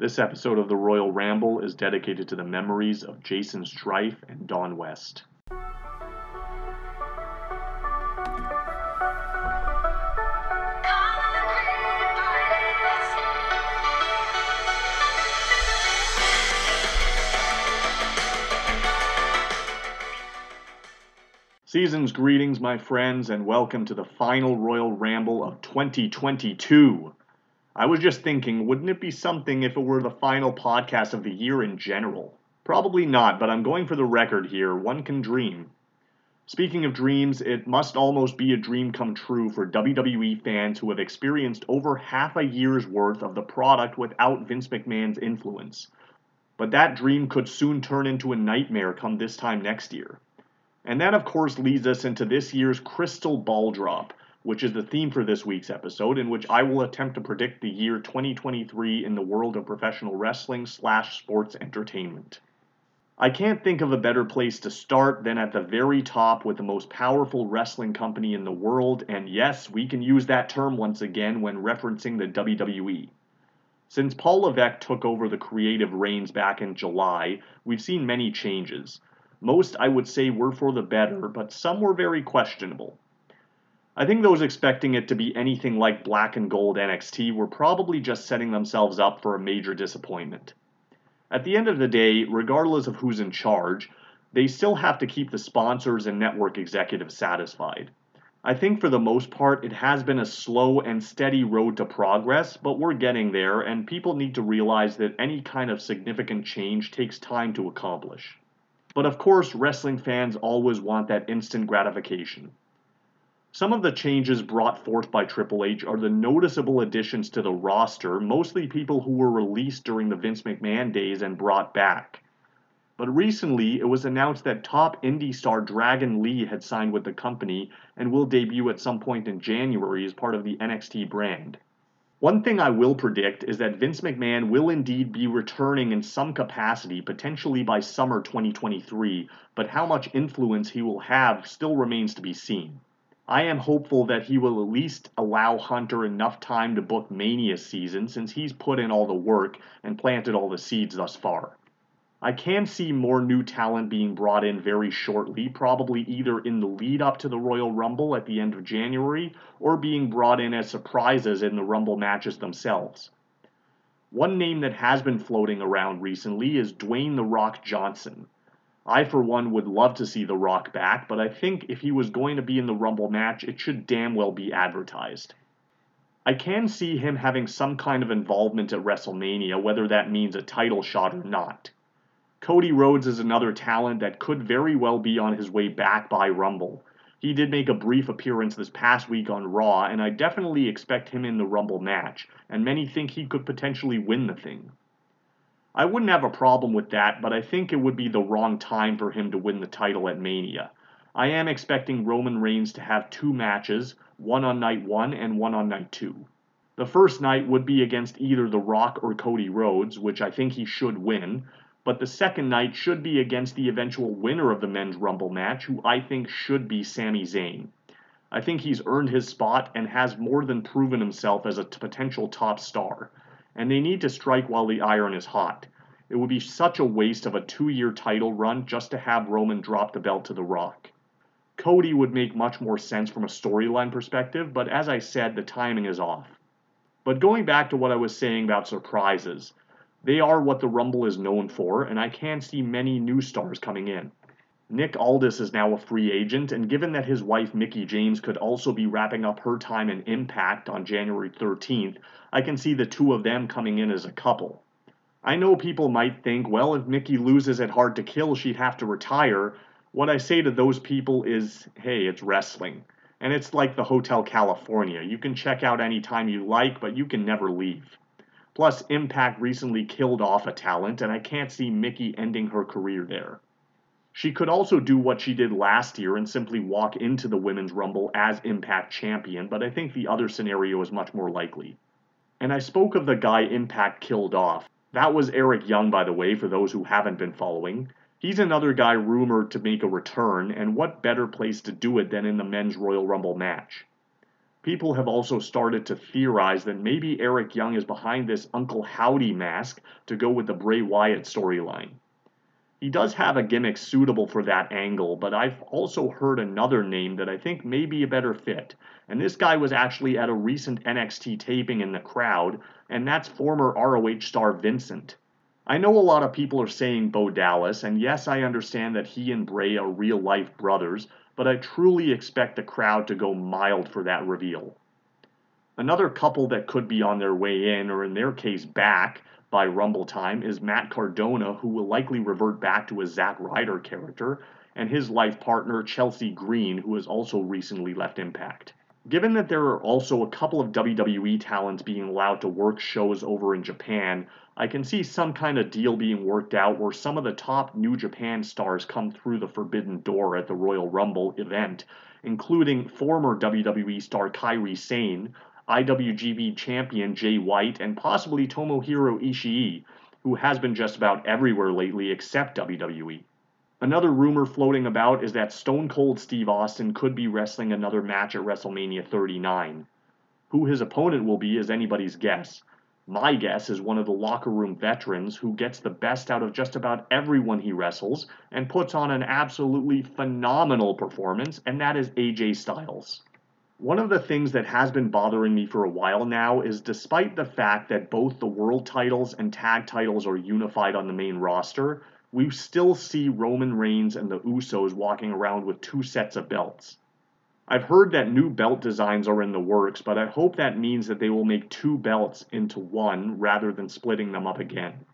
This episode of the Royal Ramble is dedicated to the memories of Jason Strife and Don West. Season's greetings, my friends, and welcome to the final Royal Ramble of 2022. I was just thinking, wouldn't it be something if it were the final podcast of the year in general? Probably not, but I'm going for the record here. One can dream. Speaking of dreams, it must almost be a dream come true for WWE fans who have experienced over half a year's worth of the product without Vince McMahon's influence. But that dream could soon turn into a nightmare come this time next year. And that, of course, leads us into this year's Crystal Ball Drop, which is the theme for this week's episode, in which I will attempt to predict the year 2023 in the world of professional wrestling slash sports entertainment. I can't think of a better place to start than at the very top with the most powerful wrestling company in the world, and yes, we can use that term once again when referencing the WWE. Since Paul Levesque took over the creative reins back in July, we've seen many changes. Most, I would say, were for the better, but some were very questionable. I think those expecting it to be anything like black and gold NXT were probably just setting themselves up for a major disappointment. At the end of the day, regardless of who's in charge, they still have to keep the sponsors and network executives satisfied. I think for the most part, it has been a slow and steady road to progress, but we're getting there, and people need to realize that any kind of significant change takes time to accomplish. But of course, wrestling fans always want that instant gratification. Some of the changes brought forth by Triple H are the noticeable additions to the roster, mostly people who were released during the Vince McMahon days and brought back. But recently, it was announced that top indie star Dragon Lee had signed with the company and will debut at some point in January as part of the NXT brand. One thing I will predict is that Vince McMahon will indeed be returning in some capacity, potentially by summer 2023, but how much influence he will have still remains to be seen. I am hopeful that he will at least allow Hunter enough time to book Mania season since he's put in all the work and planted all the seeds thus far. I can see more new talent being brought in very shortly, probably either in the lead up to the Royal Rumble at the end of January or being brought in as surprises in the Rumble matches themselves. One name that has been floating around recently is Dwayne The Rock Johnson. I, for one, would love to see The Rock back, but I think if he was going to be in the Rumble match, it should damn well be advertised. I can see him having some kind of involvement at WrestleMania, whether that means a title shot or not. Cody Rhodes is another talent that could very well be on his way back by Rumble. He did make a brief appearance this past week on Raw, and I definitely expect him in the Rumble match, and many think he could potentially win the thing. I wouldn't have a problem with that, but I think it would be the wrong time for him to win the title at Mania. I am expecting Roman Reigns to have two matches, one on night one and one on night two. The first night would be against either The Rock or Cody Rhodes, which I think he should win, but the second night should be against the eventual winner of the men's Rumble match, who I think should be Sami Zayn. I think he's earned his spot and has more than proven himself as a potential top star, and they need to strike while the iron is hot. It would be such a waste of a two year title run just to have Roman drop the belt to The Rock. Cody would make much more sense from a storyline perspective, but as I said, the timing is off. But going back to what I was saying about surprises, they are what the Rumble is known for, and I can see many new stars coming in. Nick Aldis is now a free agent, and given that his wife Mickie James could also be wrapping up her time in Impact on January 13th, I can see the two of them coming in as a couple. I know people might think, well, if Mickie loses at Hard to Kill, she'd have to retire. What I say to those people is, hey, it's wrestling. And it's like the Hotel California. You can check out anytime you like, but you can never leave. Plus, Impact recently killed off a talent, and I can't see Mickie ending her career there. She could also do what she did last year and simply walk into the Women's Rumble as Impact Champion, but I think the other scenario is much more likely. And I spoke of the guy Impact killed off. That was Eric Young, by the way, for those who haven't been following. He's another guy rumored to make a return, and what better place to do it than in the men's Royal Rumble match? People have also started to theorize that maybe Eric Young is behind this Uncle Howdy mask to go with the Bray Wyatt storyline. He does have a gimmick suitable for that angle, but I've also heard another name that I think may be a better fit. And this guy was actually at a recent NXT taping in the crowd, and that's former ROH star Vincent. I know a lot of people are saying Bo Dallas, and yes, I understand that he and Bray are real life brothers, but I truly expect the crowd to go mild for that reveal. Another couple that could be on their way in, or in their case back, by Rumble time is Matt Cardona, who will likely revert back to a Zack Ryder character, and his life partner Chelsea Green, who has also recently left Impact. Given that there are also a couple of WWE talents being allowed to work shows over in Japan, I can see some kind of deal being worked out where some of the top New Japan stars come through the Forbidden Door at the Royal Rumble event, including former WWE star Kairi Sane, IWGP champion Jay White, and possibly Tomohiro Ishii, who has been just about everywhere lately except WWE. Another rumor floating about is that Stone Cold Steve Austin could be wrestling another match at WrestleMania 39. Who his opponent will be is anybody's guess. My guess is one of the locker room veterans who gets the best out of just about everyone he wrestles and puts on an absolutely phenomenal performance, and that is AJ Styles. One of the things that has been bothering me for a while now is despite the fact that both the world titles and tag titles are unified on the main roster, we still see Roman Reigns and the Usos walking around with two sets of belts. I've heard that new belt designs are in the works, but I hope that means that they will make two belts into one rather than splitting them up again.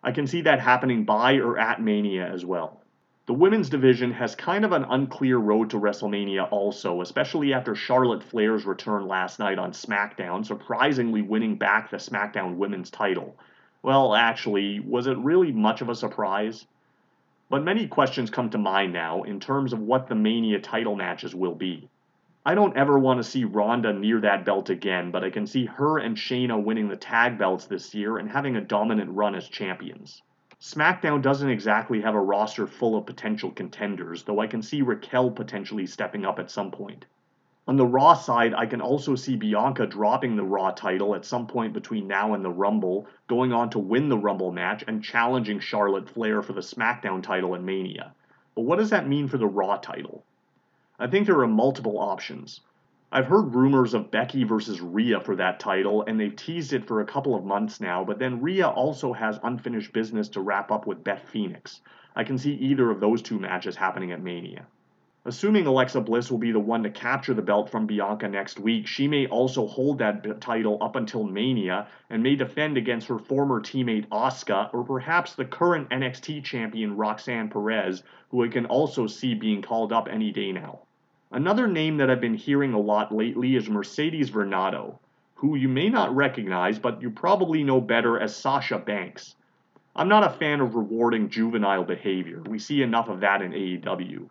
I can see that happening by or at Mania as well. The women's division has kind of an unclear road to WrestleMania also, especially after Charlotte Flair's return last night on SmackDown, surprisingly winning back the SmackDown women's title. Well, actually, was it really much of a surprise? But many questions come to mind now in terms of what the Mania title matches will be. I don't ever want to see Ronda near that belt again, but I can see her and Shayna winning the tag belts this year and having a dominant run as champions. SmackDown doesn't exactly have a roster full of potential contenders, though I can see Raquel potentially stepping up at some point. On the Raw side, I can also see Bianca dropping the Raw title at some point between now and the Rumble, going on to win the Rumble match, and challenging Charlotte Flair for the SmackDown title at Mania. But what does that mean for the Raw title? I think there are multiple options. I've heard rumors of Becky versus Rhea for that title, and they've teased it for a couple of months now, but then Rhea also has unfinished business to wrap up with Beth Phoenix. I can see either of those two matches happening at Mania. Assuming Alexa Bliss will be the one to capture the belt from Bianca next week, she may also hold that title up until Mania and may defend against her former teammate Asuka or perhaps the current NXT champion Roxanne Perez, who I can also see being called up any day now. Another name that I've been hearing a lot lately is Mercedes Varnado, who you may not recognize, but you probably know better as Sasha Banks. I'm not a fan of rewarding juvenile behavior. We see enough of that in AEW.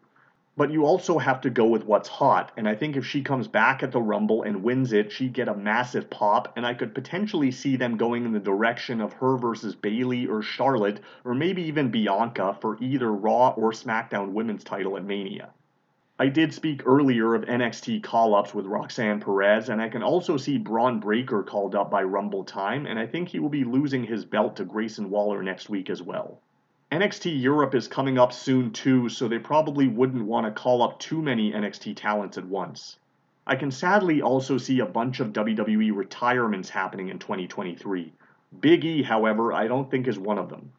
But you also have to go with what's hot. And I think if she comes back at the Rumble and wins it, she'd get a massive pop. And I could potentially see them going in the direction of her versus Bayley or Charlotte, or maybe even Bianca for either Raw or SmackDown women's title at Mania. I did speak earlier of NXT call ups with Roxanne Perez, and I can also see Bron Breakker called up by Rumble time, and I think he will be losing his belt to Grayson Waller next week as well. NXT Europe is coming up soon too, so they probably wouldn't want to call up too many NXT talents at once. I can sadly also see a bunch of WWE retirements happening in 2023. Big E, however, I don't think is one of them.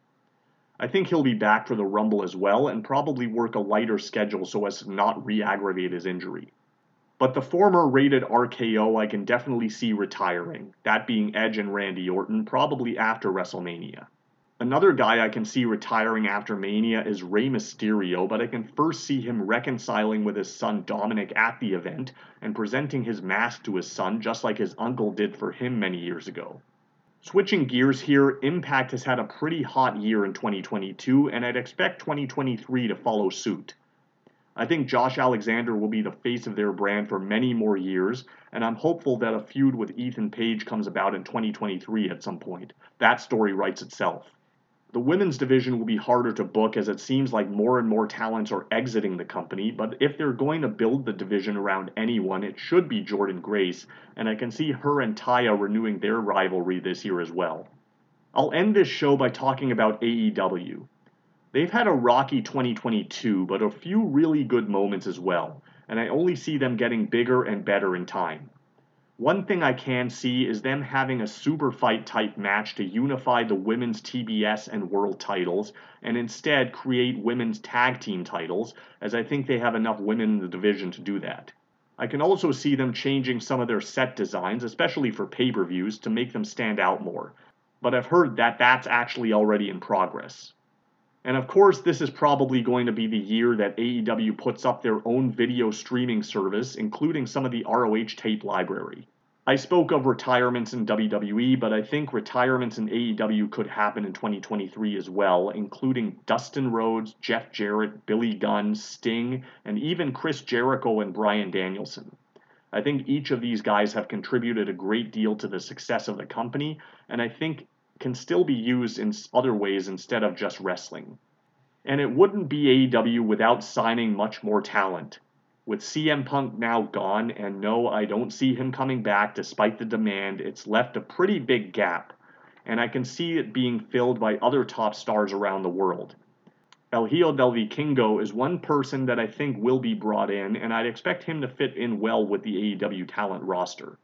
I think he'll be back for the Rumble as well and probably work a lighter schedule so as to not re aggravate his injury. But the former rated RKO I can definitely see retiring, that being Edge and Randy Orton, probably after WrestleMania. Another guy I can see retiring after Mania is Rey Mysterio, but I can first see him reconciling with his son Dominic at the event and presenting his mask to his son just like his uncle did for him many years ago. Switching gears here, Impact has had a pretty hot year in 2022, and I'd expect 2023 to follow suit. I think Josh Alexander will be the face of their brand for many more years, and I'm hopeful that a feud with Ethan Page comes about in 2023 at some point. That story writes itself. The women's division will be harder to book as it seems like more and more talents are exiting the company, but if they're going to build the division around anyone, it should be Jordynne Grace, and I can see her and Taya renewing their rivalry this year as well. I'll end this show by talking about AEW. They've had a rocky 2022, but a few really good moments as well, and I only see them getting bigger and better in time. One thing I can see is them having a super fight type match to unify the women's TBS and world titles and instead create women's tag team titles, as I think they have enough women in the division to do that. I can also see them changing some of their set designs, especially for pay per views, to make them stand out more. But I've heard that that's actually already in progress. And of course, this is probably going to be the year that AEW puts up their own video streaming service, including some of the ROH tape library. I spoke of retirements in WWE, but I think retirements in AEW could happen in 2023 as well, including Dustin Rhodes, Jeff Jarrett, Billy Gunn, Sting, and even Chris Jericho and Bryan Danielson. I think each of these guys have contributed a great deal to the success of the company, and I think can still be used in other ways instead of just wrestling. And it wouldn't be AEW without signing much more talent. With CM Punk now gone, and no, I don't see him coming back despite the demand, it's left a pretty big gap, and I can see it being filled by other top stars around the world. El Hijo del Vikingo is one person that I think will be brought in, and I'd expect him to fit in well with the AEW talent roster.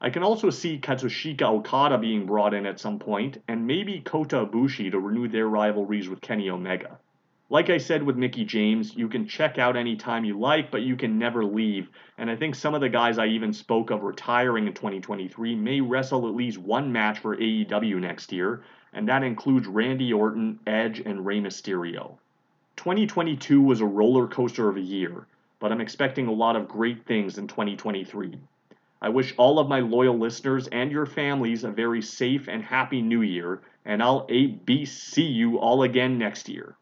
I can also see Kazuchika Okada being brought in at some point, and maybe Kota Ibushi to renew their rivalries with Kenny Omega. Like I said with Mickie James, you can check out anytime you like, but you can never leave. And I think some of the guys I even spoke of retiring in 2023 may wrestle at least one match for AEW next year, and that includes Randy Orton, Edge, and Rey Mysterio. 2022 was a roller coaster of a year, but I'm expecting a lot of great things in 2023. I wish all of my loyal listeners and your families a very safe and happy new year, and I'll ABC you all again next year.